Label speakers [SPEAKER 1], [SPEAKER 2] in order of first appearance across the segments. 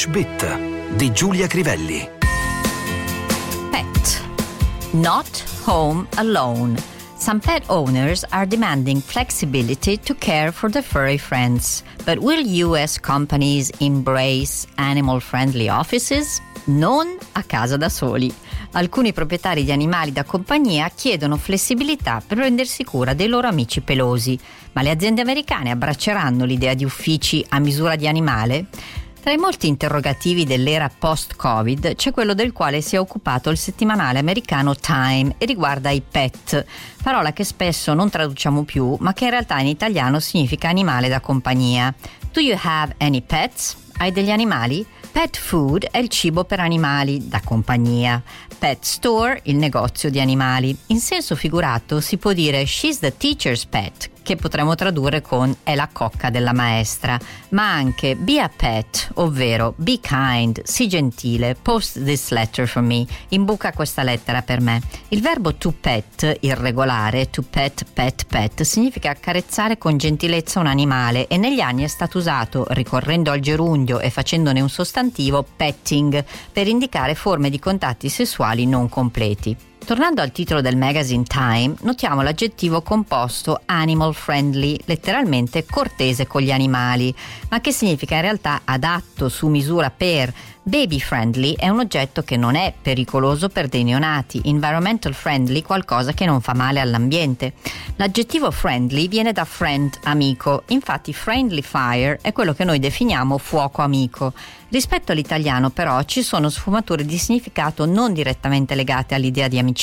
[SPEAKER 1] English Bit di Giulia Crivelli.
[SPEAKER 2] Pet. Not home alone. Some pet owners are demanding flexibility to care for their furry friends. But will US companies embrace animal friendly offices? Non a casa da soli. Alcuni proprietari di animali da compagnia chiedono flessibilità per prendersi cura dei loro amici pelosi, ma le aziende americane abbracceranno l'idea di uffici a misura di animale? Tra i molti interrogativi dell'era post-Covid c'è quello del quale si è occupato il settimanale americano Time e riguarda i pet, parola che spesso non traduciamo più, ma che in realtà in italiano significa animale da compagnia. Do you have any pets? Hai degli animali? Pet food è il cibo per animali da compagnia. Pet store, il negozio di animali. In senso figurato si può dire she's the teacher's pet, che potremmo tradurre con è la cocca della maestra, ma anche be a pet, ovvero be kind, sii gentile, post this letter for me, imbuca questa lettera per me. Il verbo to pet, irregolare, to pet, pet, pet, significa accarezzare con gentilezza un animale e negli anni è stato usato, ricorrendo al gerundio e facendone un sostantivo, petting, per indicare forme di contatti sessuali non completi. Tornando al titolo del magazine Time, notiamo l'aggettivo composto animal friendly, letteralmente cortese con gli animali, ma che significa in realtà adatto su misura per Baby friendly è un oggetto che non è pericoloso per dei neonati, environmental friendly qualcosa che non fa male all'ambiente. L'aggettivo friendly viene da friend, amico, infatti friendly fire è quello che noi definiamo fuoco amico. Rispetto all'italiano però ci sono sfumature di significato non direttamente legate all'idea di amicizia.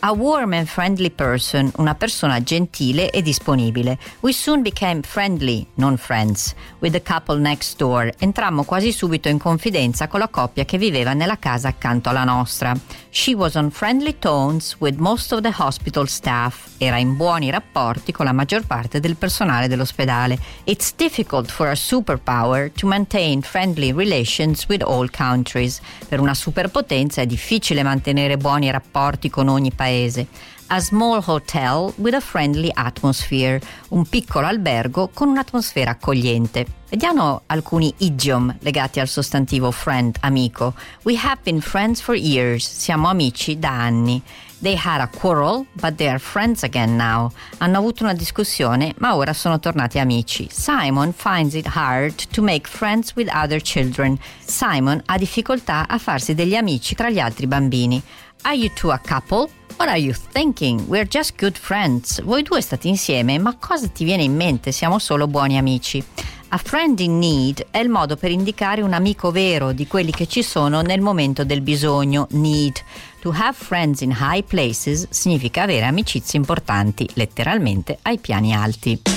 [SPEAKER 2] A warm and friendly person, una persona gentile e disponibile. We soon became friendly, non friends, with the couple next door. Entrammo quasi subito in confidenza con la coppia che viveva nella casa accanto alla nostra. She was on friendly tones with most of the hospital staff. Era in buoni rapporti con la maggior parte del personale dell'ospedale. It's difficult for a superpower to maintain friendly relations with all countries. Per una superpotenza è difficile mantenere buoni rapporti con ogni paese. A small hotel with a friendly atmosphere, un piccolo albergo con un'atmosfera accogliente. Vediamo alcuni idiom legati al sostantivo friend, amico. We have been friends for years, siamo amici da anni. They had a quarrel, but they are friends again now. Hanno avuto una discussione, ma ora sono tornati amici. Simon finds it hard to make friends with other children. Simon ha difficoltà a farsi degli amici tra gli altri bambini. Are you two a couple? What are you thinking? We're just good friends. Voi due state insieme, ma cosa ti viene in mente? Siamo solo buoni amici. A friend in need è il modo per indicare un amico vero di quelli che ci sono nel momento del bisogno, need. To have friends in high places significa avere amicizie importanti, letteralmente ai piani alti.